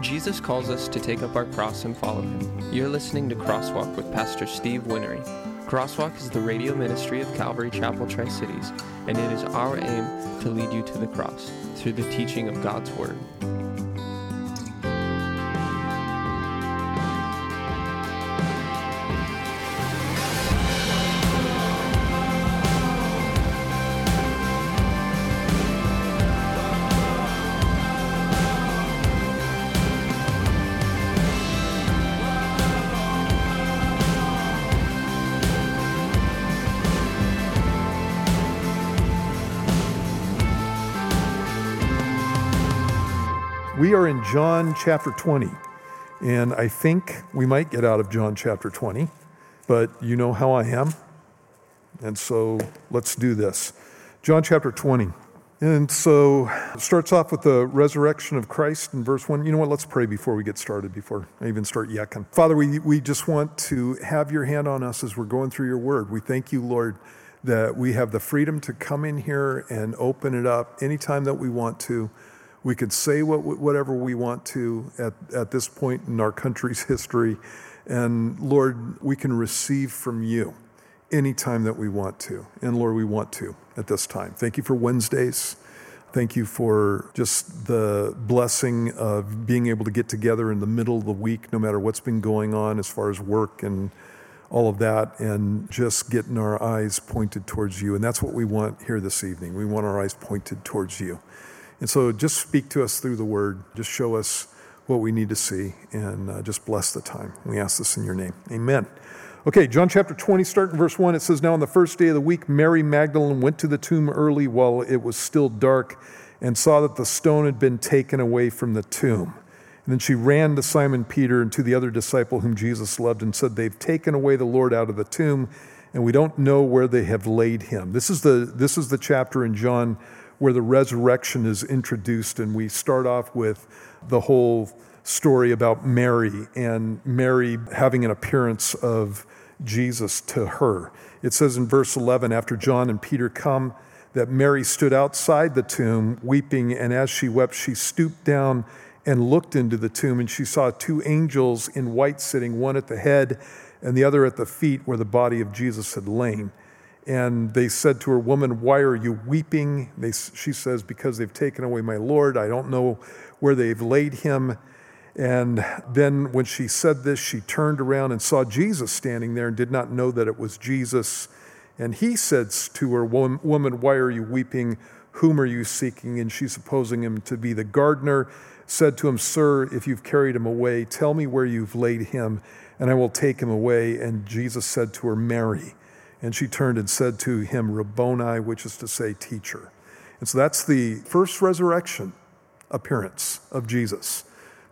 Jesus calls us to take up our cross and follow him. You're listening to Crosswalk with Pastor Steve Winery. Crosswalk is the radio ministry of Calvary Chapel Tri Cities, and it is our aim to lead you to the cross through the teaching of God's Word. Are in John chapter 20, and I think we might get out of John chapter 20, but you know how I am. And so let's do this. John chapter 20. And so it starts off with the resurrection of Christ in verse 1. You know what? Let's pray before we get started, before I even start yucking. Father, we, we just want to have your hand on us as we're going through your word. We thank you, Lord, that we have the freedom to come in here and open it up anytime that we want to. We could say what, whatever we want to at, at this point in our country's history. And Lord, we can receive from you anytime that we want to. And Lord, we want to at this time. Thank you for Wednesdays. Thank you for just the blessing of being able to get together in the middle of the week, no matter what's been going on as far as work and all of that, and just getting our eyes pointed towards you. And that's what we want here this evening. We want our eyes pointed towards you. And so just speak to us through the word. Just show us what we need to see and uh, just bless the time. We ask this in your name. Amen. Okay, John chapter 20, starting verse 1, it says, Now on the first day of the week, Mary Magdalene went to the tomb early while it was still dark and saw that the stone had been taken away from the tomb. And then she ran to Simon Peter and to the other disciple whom Jesus loved and said, They've taken away the Lord out of the tomb, and we don't know where they have laid him. This is the, this is the chapter in John where the resurrection is introduced, and we start off with the whole story about Mary and Mary having an appearance of Jesus to her. It says in verse 11 after John and Peter come, that Mary stood outside the tomb weeping, and as she wept, she stooped down and looked into the tomb, and she saw two angels in white sitting, one at the head and the other at the feet where the body of Jesus had lain. And they said to her, Woman, why are you weeping? They, she says, Because they've taken away my Lord. I don't know where they've laid him. And then when she said this, she turned around and saw Jesus standing there and did not know that it was Jesus. And he said to her, Woman, why are you weeping? Whom are you seeking? And she, supposing him to be the gardener, said to him, Sir, if you've carried him away, tell me where you've laid him, and I will take him away. And Jesus said to her, Mary. And she turned and said to him, Rabboni, which is to say, teacher. And so that's the first resurrection appearance of Jesus.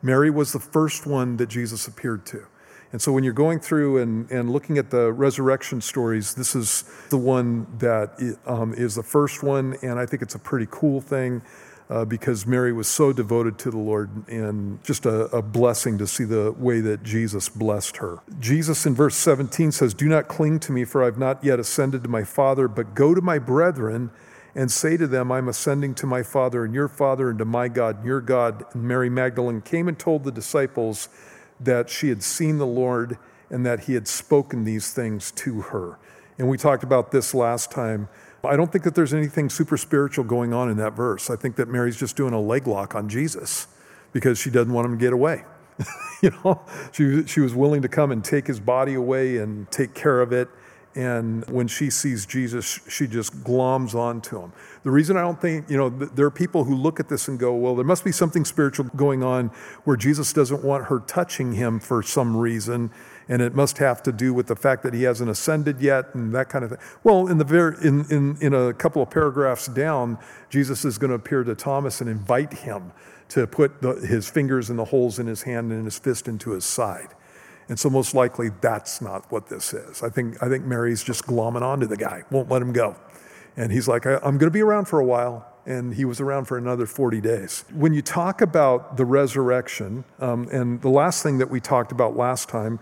Mary was the first one that Jesus appeared to. And so when you're going through and, and looking at the resurrection stories, this is the one that um, is the first one. And I think it's a pretty cool thing uh, because Mary was so devoted to the Lord and just a, a, blessing to see the way that Jesus blessed her. Jesus in verse 17 says, Do not cling to me, for I've not yet ascended to my Father, but go to my brethren and say to them, I'm ascending to my Father and your Father, and to my God and your God. And Mary Magdalene came and told the disciples that she had seen the Lord and that he had spoken these things to her. And we talked about this last time I don't think that there's anything super spiritual going on in that verse. I think that Mary's just doing a leg lock on Jesus because she doesn't want him to get away. you know, she, she was willing to come and take his body away and take care of it. And when she sees Jesus, she just gloms onto him. The reason I don't think, you know, there are people who look at this and go, well, there must be something spiritual going on where Jesus doesn't want her touching him for some reason and it must have to do with the fact that he hasn't ascended yet and that kind of thing. Well, in, the in, in, in a couple of paragraphs down, Jesus is going to appear to Thomas and invite him to put the, his fingers in the holes in his hand and his fist into his side. And so, most likely, that's not what this is. I think, I think Mary's just glomming onto the guy, won't let him go. And he's like, I'm going to be around for a while. And he was around for another 40 days. When you talk about the resurrection, um, and the last thing that we talked about last time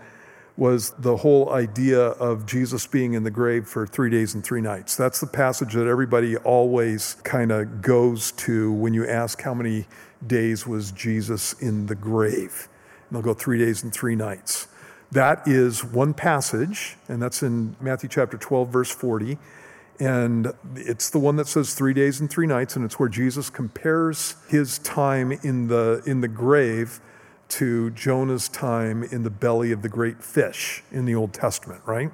was the whole idea of Jesus being in the grave for three days and three nights. That's the passage that everybody always kind of goes to when you ask how many days was Jesus in the grave. And they'll go three days and three nights. That is one passage, and that's in Matthew chapter 12, verse 40. And it's the one that says three days and three nights, and it's where Jesus compares his time in the, in the grave to Jonah's time in the belly of the great fish in the Old Testament, right?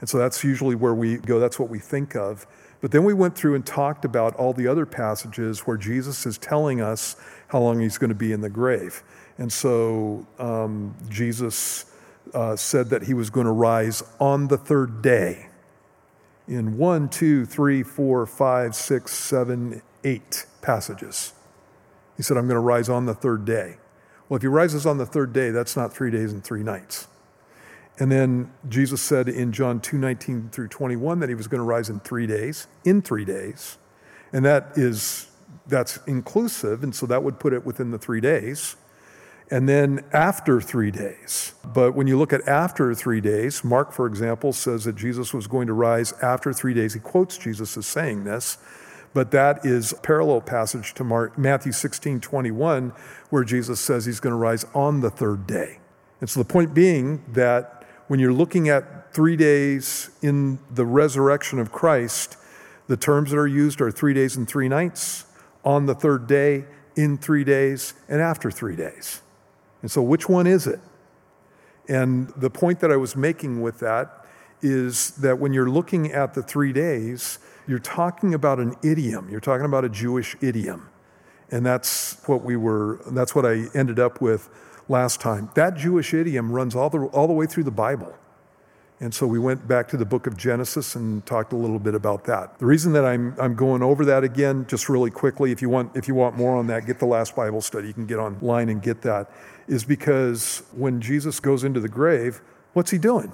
And so that's usually where we go, that's what we think of. But then we went through and talked about all the other passages where Jesus is telling us how long he's going to be in the grave. And so um, Jesus uh, said that he was going to rise on the third day in one, two, three, four, five, six, seven, eight passages. He said, I'm going to rise on the third day. Well, if he rises on the third day, that's not three days and three nights. And then Jesus said in John 2 19 through 21 that he was going to rise in three days, in three days. And that is, that's inclusive. And so that would put it within the three days. And then after three days. But when you look at after three days, Mark, for example, says that Jesus was going to rise after three days. He quotes Jesus as saying this but that is a parallel passage to Mark, Matthew 16 21, where Jesus says he's going to rise on the third day. And so the point being that when you're looking at three days in the resurrection of Christ, the terms that are used are three days and three nights, on the third day, in three days, and after three days. And so which one is it? And the point that I was making with that is that when you're looking at the three days, you're talking about an idiom. You're talking about a Jewish idiom. And that's what we were, that's what I ended up with last time. That Jewish idiom runs all the, all the way through the Bible. And so we went back to the book of Genesis and talked a little bit about that. The reason that I'm, I'm going over that again, just really quickly, if you, want, if you want more on that, get the last Bible study. You can get online and get that. Is because when Jesus goes into the grave, what's he doing?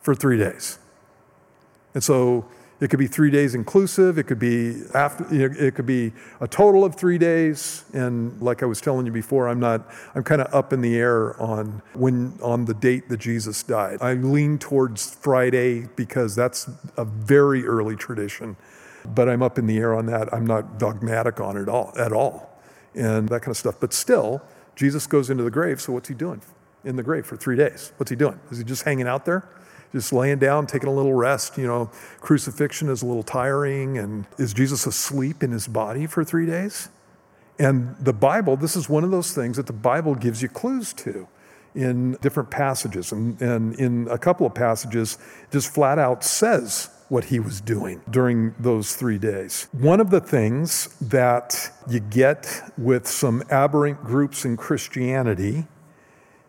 For three days. And so it could be three days inclusive. It could be after, it could be a total of three days. And like I was telling you before, I'm not, I'm kind of up in the air on when, on the date that Jesus died. I lean towards Friday because that's a very early tradition, but I'm up in the air on that. I'm not dogmatic on it all, at all and that kind of stuff. But still, Jesus goes into the grave. So what's he doing in the grave for three days? What's he doing? Is he just hanging out there? Just laying down, taking a little rest. You know, crucifixion is a little tiring. And is Jesus asleep in his body for three days? And the Bible, this is one of those things that the Bible gives you clues to in different passages. And, and in a couple of passages, just flat out says what he was doing during those three days. One of the things that you get with some aberrant groups in Christianity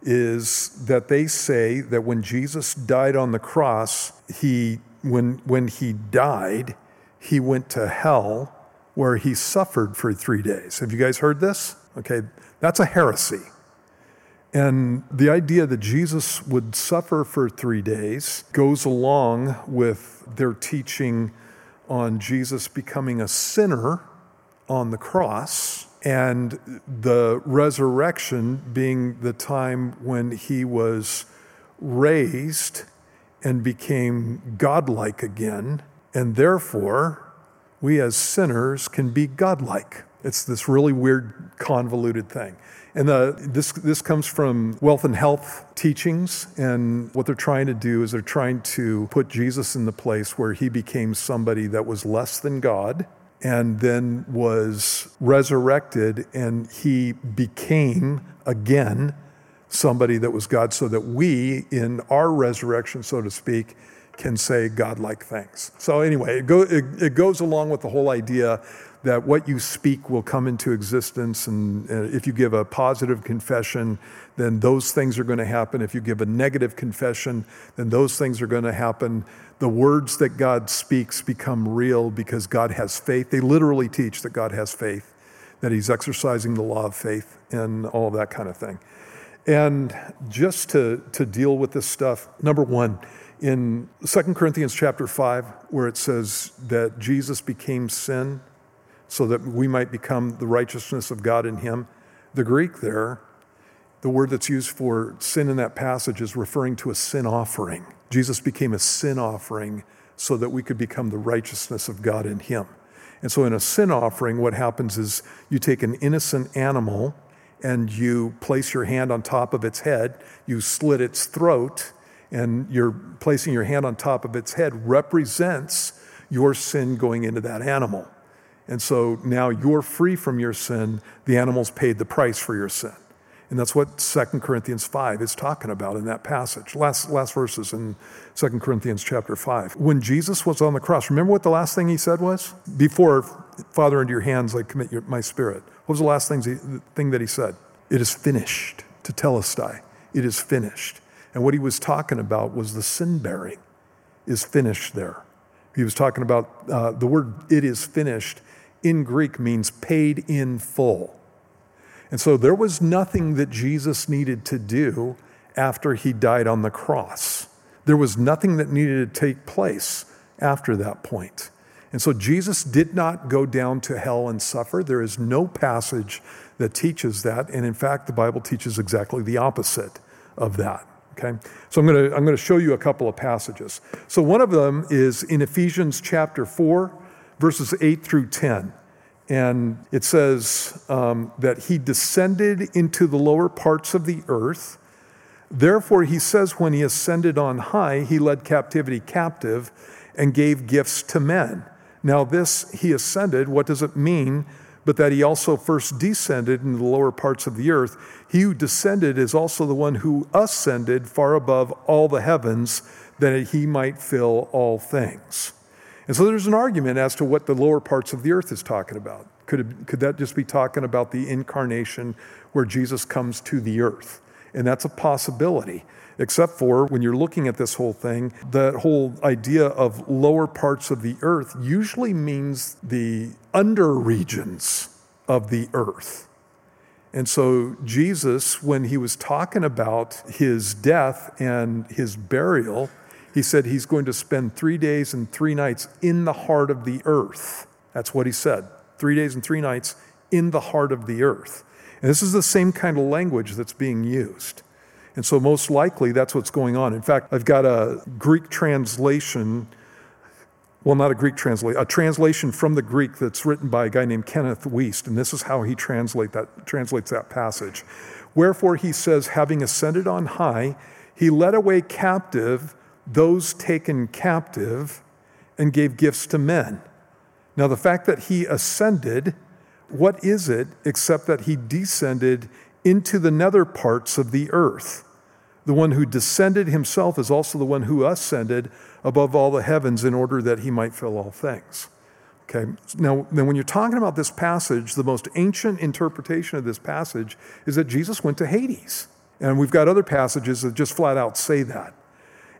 is that they say that when Jesus died on the cross, he, when, when he died, he went to hell where he suffered for three days. Have you guys heard this? Okay, that's a heresy. And the idea that Jesus would suffer for three days goes along with their teaching on Jesus becoming a sinner on the cross and the resurrection being the time when he was raised and became godlike again, and therefore we as sinners can be godlike. It's this really weird, convoluted thing. And the, this, this comes from wealth and health teachings. And what they're trying to do is they're trying to put Jesus in the place where he became somebody that was less than God and then was resurrected, and he became again somebody that was God, so that we, in our resurrection, so to speak, can say godlike things. So, anyway, it, go, it, it goes along with the whole idea that what you speak will come into existence. And uh, if you give a positive confession, then those things are going to happen. If you give a negative confession, then those things are going to happen. The words that God speaks become real because God has faith. They literally teach that God has faith, that He's exercising the law of faith, and all that kind of thing. And just to, to deal with this stuff, number one, in 2 Corinthians chapter 5, where it says that Jesus became sin so that we might become the righteousness of God in him. The Greek there The word that's used for sin in that passage is referring to a sin offering. Jesus became a sin offering so that we could become the righteousness of God in him. And so, in a sin offering, what happens is you take an innocent animal and you place your hand on top of its head, you slit its throat, and you're placing your hand on top of its head represents your sin going into that animal. And so now you're free from your sin. The animal's paid the price for your sin. And that's what 2 Corinthians 5 is talking about in that passage. Last, last verses in 2 Corinthians chapter 5. When Jesus was on the cross, remember what the last thing he said was? Before, Father, into your hands I commit your, my spirit. What was the last thing, thing that he said? It is finished, tetelestai. It is finished. And what he was talking about was the sin bearing is finished there. He was talking about uh, the word it is finished in Greek means paid in full. And so there was nothing that Jesus needed to do after he died on the cross. There was nothing that needed to take place after that point. And so Jesus did not go down to hell and suffer. There is no passage that teaches that. And in fact, the Bible teaches exactly the opposite of that. Okay? So I'm going to I'm going to show you a couple of passages. So one of them is in Ephesians chapter 4, verses 8 through 10. And it says um, that he descended into the lower parts of the earth. Therefore, he says, when he ascended on high, he led captivity captive and gave gifts to men. Now, this he ascended, what does it mean? But that he also first descended into the lower parts of the earth. He who descended is also the one who ascended far above all the heavens, that he might fill all things. And so there's an argument as to what the lower parts of the earth is talking about. Could, it, could that just be talking about the incarnation where Jesus comes to the earth? And that's a possibility, except for when you're looking at this whole thing, that whole idea of lower parts of the earth usually means the under regions of the earth. And so, Jesus, when he was talking about his death and his burial, he said he's going to spend three days and three nights in the heart of the earth. That's what he said. Three days and three nights in the heart of the earth. And this is the same kind of language that's being used. And so, most likely, that's what's going on. In fact, I've got a Greek translation, well, not a Greek translation, a translation from the Greek that's written by a guy named Kenneth Wuest. And this is how he translate that, translates that passage. Wherefore, he says, having ascended on high, he led away captive those taken captive and gave gifts to men. Now, the fact that he ascended, what is it except that he descended into the nether parts of the earth? The one who descended himself is also the one who ascended above all the heavens in order that he might fill all things. Okay, now, when you're talking about this passage, the most ancient interpretation of this passage is that Jesus went to Hades. And we've got other passages that just flat out say that.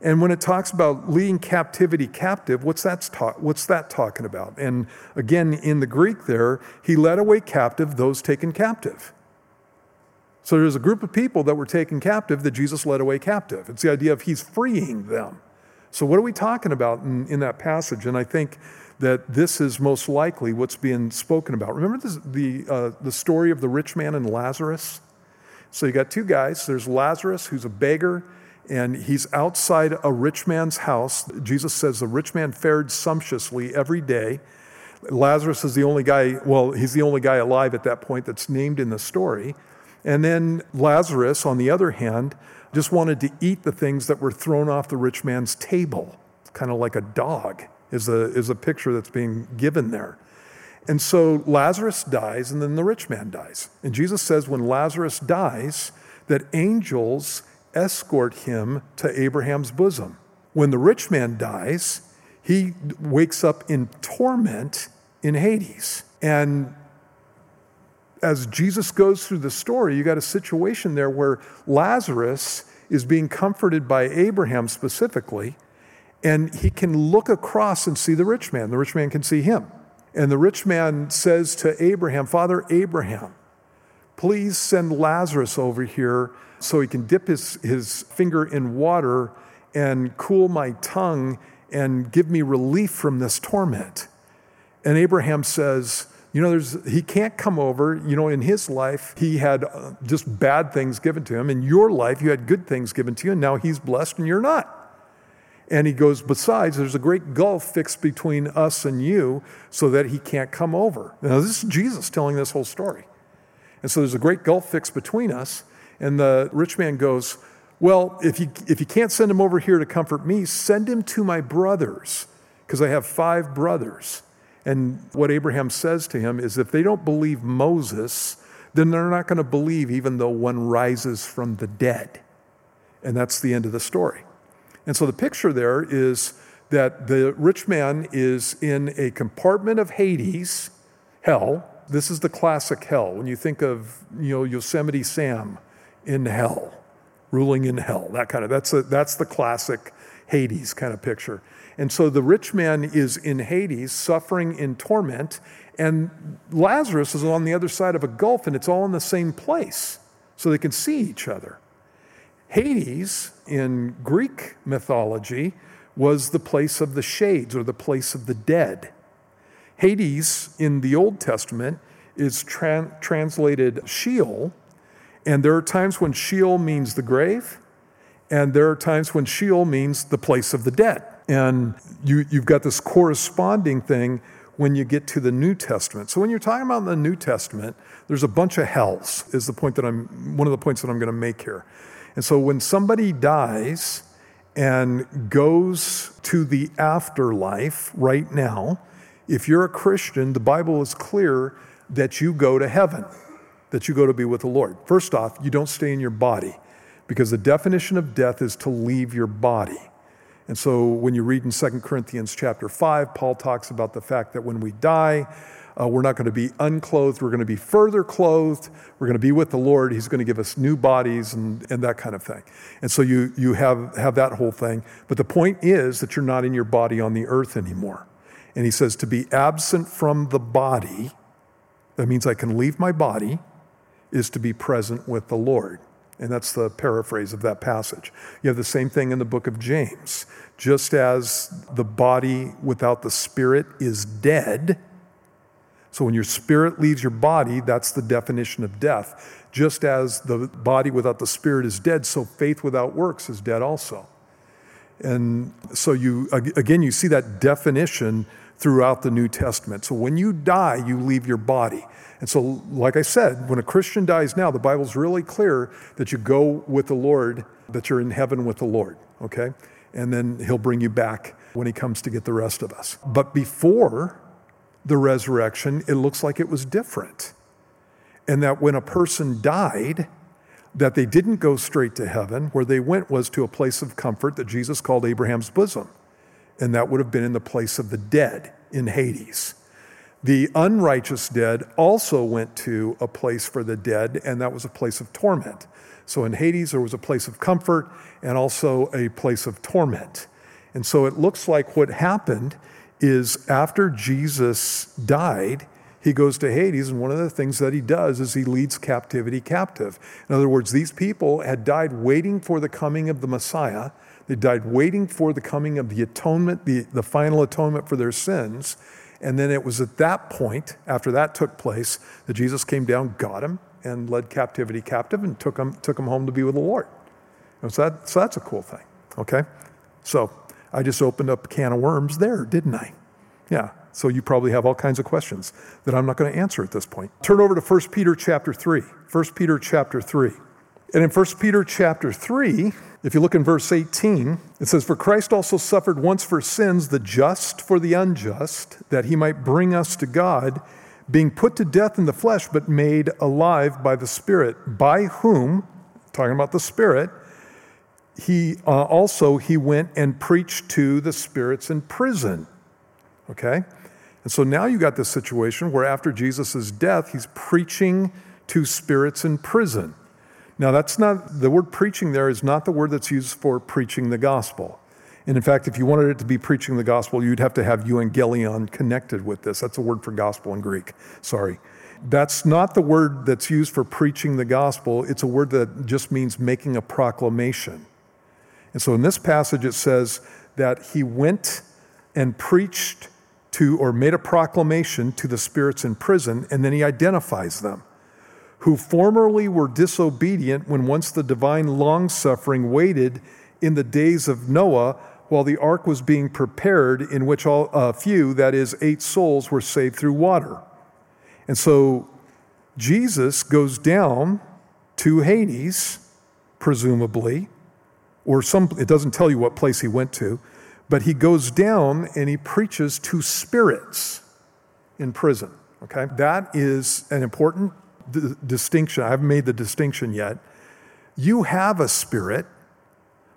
And when it talks about leading captivity captive, what's that, what's that talking about? And again, in the Greek there, he led away captive those taken captive. So there's a group of people that were taken captive that Jesus led away captive. It's the idea of he's freeing them. So, what are we talking about in, in that passage? And I think that this is most likely what's being spoken about. Remember this, the, uh, the story of the rich man and Lazarus? So, you got two guys. There's Lazarus, who's a beggar and he's outside a rich man's house. Jesus says the rich man fared sumptuously every day. Lazarus is the only guy, well, he's the only guy alive at that point that's named in the story. And then Lazarus, on the other hand, just wanted to eat the things that were thrown off the rich man's table, kind of like a dog, is a, is a picture that's being given there. And so Lazarus dies, and then the rich man dies. And Jesus says when Lazarus dies, that angels escort him to Abraham's bosom. When the rich man dies, he wakes up in torment in Hades. And as Jesus goes through the story, you got a situation there where Lazarus is being comforted by Abraham specifically, and he can look across and see the rich man. The rich man can see him. And the rich man says to Abraham, Father Abraham, please send Lazarus over here so he can dip his, his finger in water and cool my tongue and give me relief from this torment. And Abraham says, You know, there's, he can't come over. You know, in his life, he had uh, just bad things given to him. In your life, you had good things given to you, and now he's blessed and you're not. And he goes, Besides, there's a great gulf fixed between us and you so that he can't come over. Now, this is Jesus telling this whole story. And so there's a great gulf fixed between us. And the rich man goes, Well, if you, if you can't send him over here to comfort me, send him to my brothers, because I have five brothers. And what Abraham says to him is if they don't believe Moses, then they're not going to believe even though one rises from the dead. And that's the end of the story. And so the picture there is that the rich man is in a compartment of Hades, hell. This is the classic hell. When you think of, you know, Yosemite Sam in hell, ruling in hell, that kind of, that's, a, that's the classic Hades kind of picture. And so the rich man is in Hades, suffering in torment, and Lazarus is on the other side of a gulf, and it's all in the same place, so they can see each other. Hades, in Greek mythology, was the place of the shades or the place of the dead. Hades in the Old Testament is tra- translated Sheol, and there are times when Sheol means the grave, and there are times when Sheol means the place of the dead. And you, you've got this corresponding thing when you get to the New Testament. So when you're talking about the New Testament, there's a bunch of hells, is the point that I'm one of the points that I'm going to make here. And so when somebody dies and goes to the afterlife right now, if you're a Christian, the Bible is clear that you go to heaven, that you go to be with the Lord. First off, you don't stay in your body because the definition of death is to leave your body. And so when you read in 2 Corinthians chapter 5, Paul talks about the fact that when we die, uh, we're not going to be unclothed. We're going to be further clothed. We're going to be with the Lord. He's going to give us new bodies and, and that kind of thing. And so you, you have, have that whole thing. But the point is that you're not in your body on the earth anymore. And he says to be absent from the body, that means I can leave my body, is to be present with the Lord. And that's the paraphrase of that passage. You have the same thing in the book of James. Just as the body without the spirit is dead, so when your spirit leaves your body, that's the definition of death. Just as the body without the spirit is dead, so faith without works is dead also. And so you again you see that definition throughout the New Testament. So when you die, you leave your body. And so like I said, when a Christian dies now, the Bible's really clear that you go with the Lord, that you're in heaven with the Lord, okay? And then he'll bring you back when he comes to get the rest of us. But before the resurrection, it looks like it was different. And that when a person died, that they didn't go straight to heaven. Where they went was to a place of comfort that Jesus called Abraham's bosom. And that would have been in the place of the dead in Hades. The unrighteous dead also went to a place for the dead, and that was a place of torment. So in Hades, there was a place of comfort and also a place of torment. And so it looks like what happened is after Jesus died, he goes to Hades, and one of the things that he does is he leads captivity captive. In other words, these people had died waiting for the coming of the Messiah. They died waiting for the coming of the atonement, the, the final atonement for their sins. And then it was at that point, after that took place, that Jesus came down, got him, and led captivity captive and took him, took him home to be with the Lord. And so, that, so that's a cool thing, okay? So I just opened up a can of worms there, didn't I? Yeah. So you probably have all kinds of questions that I'm not going to answer at this point. Turn over to 1 Peter chapter 3. 1 Peter chapter 3. And in 1 Peter chapter 3, if you look in verse 18, it says, For Christ also suffered once for sins, the just for the unjust, that he might bring us to God, being put to death in the flesh, but made alive by the Spirit, by whom, talking about the Spirit, he uh, also he went and preached to the spirits in prison. Okay? And so now you got this situation where after Jesus' death, he's preaching to spirits in prison. Now, that's not, the word preaching there is not the word that's used for preaching the gospel. And in fact, if you wanted it to be preaching the gospel, you'd have to have euangelion connected with this. That's a word for gospel in Greek. Sorry. That's not the word that's used for preaching the gospel. It's a word that just means making a proclamation. And so in this passage, it says that he went and preached to, or made a proclamation to the spirits in prison, and then he identifies them, who formerly were disobedient when once the divine long suffering waited in the days of Noah while the ark was being prepared, in which a few, that is, eight souls, were saved through water. And so Jesus goes down to Hades, presumably, or some, it doesn't tell you what place he went to, but he goes down and he preaches to spirits in prison. Okay? That is an important d- distinction. I haven't made the distinction yet. You have a spirit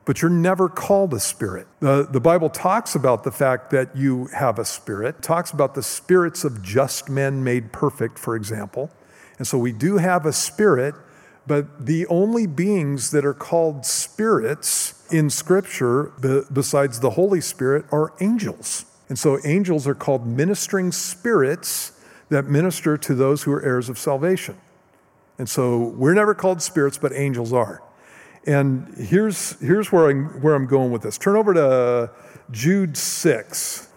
but you're never called a spirit. The, the Bible talks about the fact that you have a spirit, talks about the spirits of just men made perfect, for example. And so we do have a spirit, but the only beings that are called spirits in Scripture, besides the Holy Spirit, are angels. And so angels are called ministering spirits that minister to those who are heirs of salvation. And so we're never called spirits, but angels are. And here's, here's where, I'm, where I'm going with this. Turn over to Jude 6.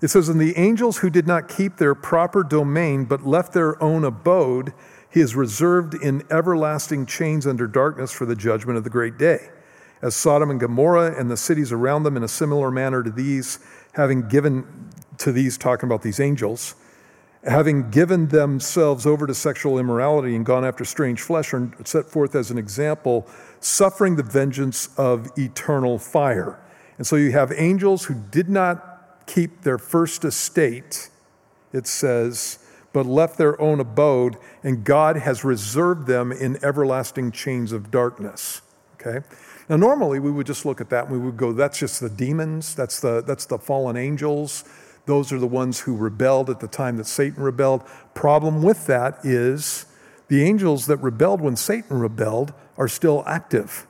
It says, And the angels who did not keep their proper domain, but left their own abode, he is reserved in everlasting chains under darkness for the judgment of the great day. As Sodom and Gomorrah and the cities around them, in a similar manner to these, having given to these, talking about these angels, having given themselves over to sexual immorality and gone after strange flesh, are set forth as an example, suffering the vengeance of eternal fire. And so you have angels who did not keep their first estate, it says, but left their own abode, and God has reserved them in everlasting chains of darkness. Okay? Now, normally we would just look at that and we would go, that's just the demons, that's the, that's the fallen angels those are the ones who rebelled at the time that Satan rebelled. Problem with that is the angels that rebelled when Satan rebelled are still active.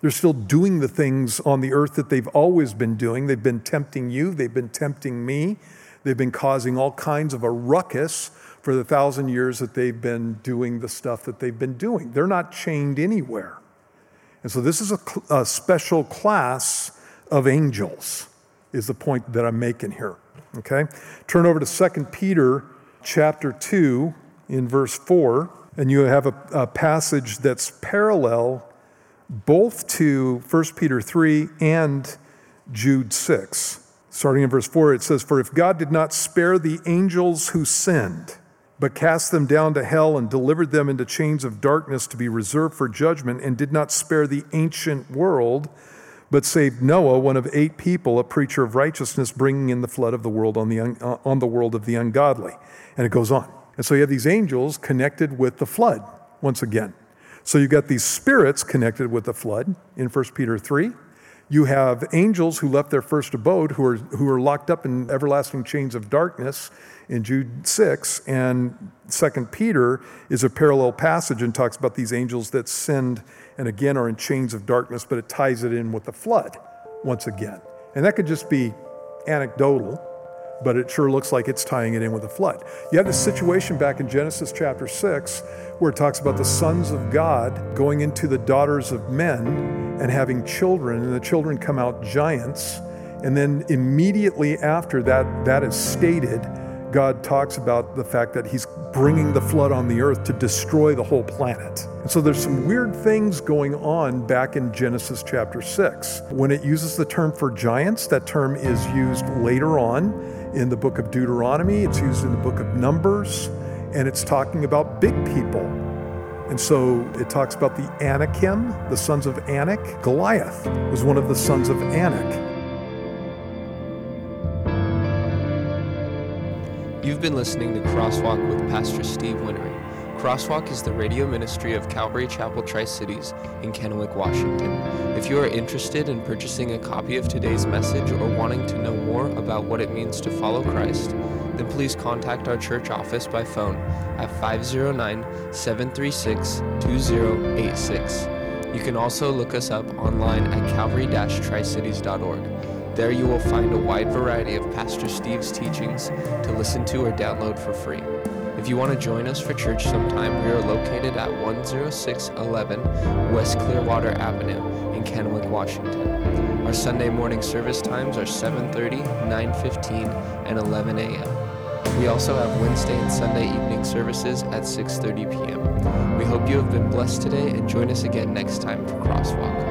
They're still doing the things on the earth that they've always been doing. They've been tempting you, they've been tempting me, they've been causing all kinds of a ruckus for the thousand years that they've been doing the stuff that they've been doing. They're not chained anywhere. And so this is a, a special class of angels is the point that I'm making here. Okay? Turn over to 2 Peter chapter 2 in verse 4, and you have a, a passage that's parallel both to 1 Peter 3 and Jude 6. Starting in verse 4, it says, For if God did not spare the angels who sinned, but cast them down to hell and delivered them into chains of darkness to be reserved for judgment, and did not spare the ancient world, but saved Noah, one of eight people, a preacher of righteousness, bringing in the flood of the world on the, un, uh, on the world of the ungodly. And it goes on. And so you have these angels connected with the flood once again. So you've got these spirits connected with the flood in 1 Peter 3. You have angels who left their first abode who are, who are locked up in everlasting chains of darkness in Jude 6. And 2 Peter is a parallel passage and talks about these angels that sinned and again are in chains of darkness, but it ties it in with the flood once again. And that could just be anecdotal, but it sure looks like it's tying it in with a flood. You have this situation back in Genesis chapter 6 where it talks about the sons of God going into the daughters of men and having children, and the children come out giants. And then immediately after that, that is stated, God talks about the fact that He's bringing the flood on the earth to destroy the whole planet. And so there's some weird things going on back in Genesis chapter 6. When it uses the term for giants, that term is used later on in the book of Deuteronomy, it's used in the book of Numbers, and it's talking about big people. And so it talks about the Anakim, the sons of Anak. Goliath was one of the sons of Anak. You've been listening to Crosswalk with Pastor Steve Winnery. Crosswalk is the radio ministry of Calvary Chapel Tri Cities in Kennewick, Washington. If you are interested in purchasing a copy of today's message or wanting to know more about what it means to follow Christ, then please contact our church office by phone at 509 736 2086. You can also look us up online at calvary tricities.org. There you will find a wide variety of Pastor Steve's teachings to listen to or download for free. If you want to join us for church sometime, we are located at 10611 West Clearwater Avenue in Kennewick, Washington. Our Sunday morning service times are 7:30, 9:15, and 11 a.m. We also have Wednesday and Sunday evening services at 6:30 p.m. We hope you have been blessed today and join us again next time for Crosswalk.